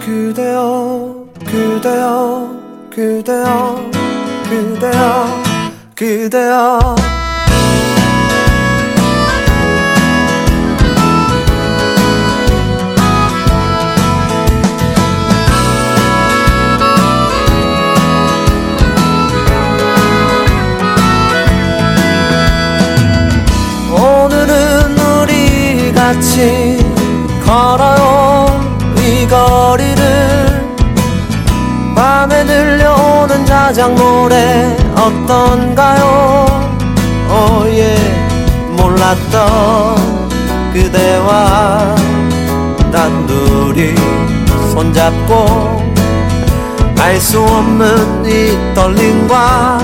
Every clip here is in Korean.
그대여 그대여 그대여 그대여 그대여. 오늘은 우리 같이 자작 노래 어떤가요? 오예 몰랐던 그대와 단둘이 손잡고 알 수 없는 이 떨림과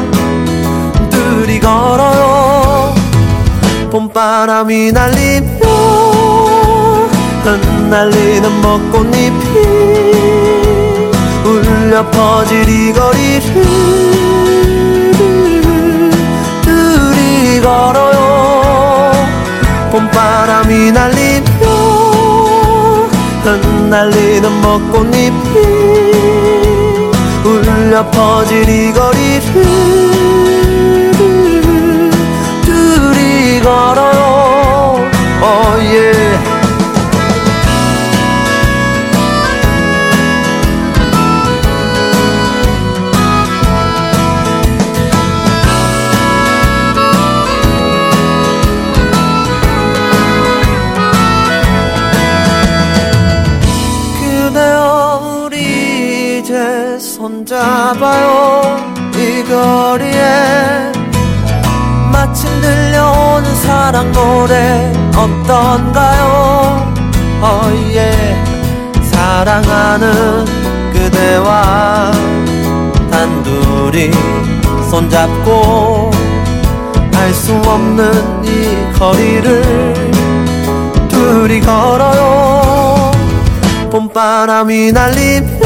둘이 걸어요. 봄바람이 날리며 흩날리는 벚꽃잎이 울려 퍼질 이 거리를 흩날리는 벚꽃잎이 울려 퍼질 이 거리를 이제 손잡아요. 이 거리에 마침 들려오는 사랑 노래 어떤가요? 어예 사랑하는 그대와 단둘이 손잡고 알 수 없는 이 거리를 둘이 걸어요. 봄바람이 날리며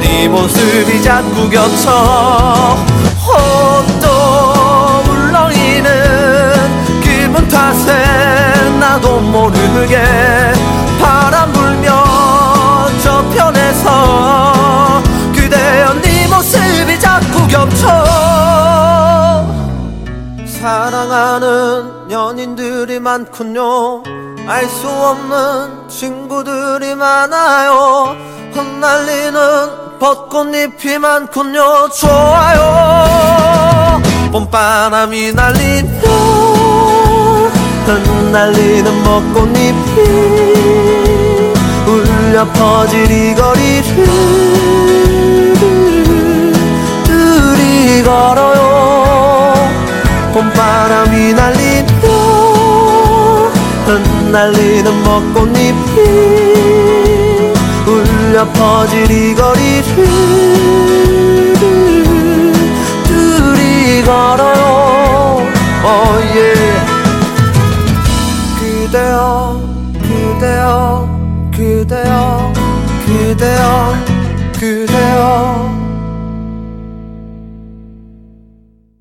네 모습이 자꾸 겹쳐 혼도 울렁이는 기분 탓에 나도 모르게 바람 불면 저편에서 그대여 네 모습이 자꾸 겹쳐. 사랑하는 연인들이 많군요. 알 수 없는 친구들이 많아요. 흩날리는 벚꽃잎이 많군요 좋아요. 봄바람이 날리며 흩날리는 벚꽃잎이 울려 퍼질 이 거리를 둘이 걸어요. 봄바람이 날리며 흩날리는 벚꽃잎이 울려 퍼질 이 거리를 둘이 걸어요 oh. 그대여 그대여 그대여 그대여 그대여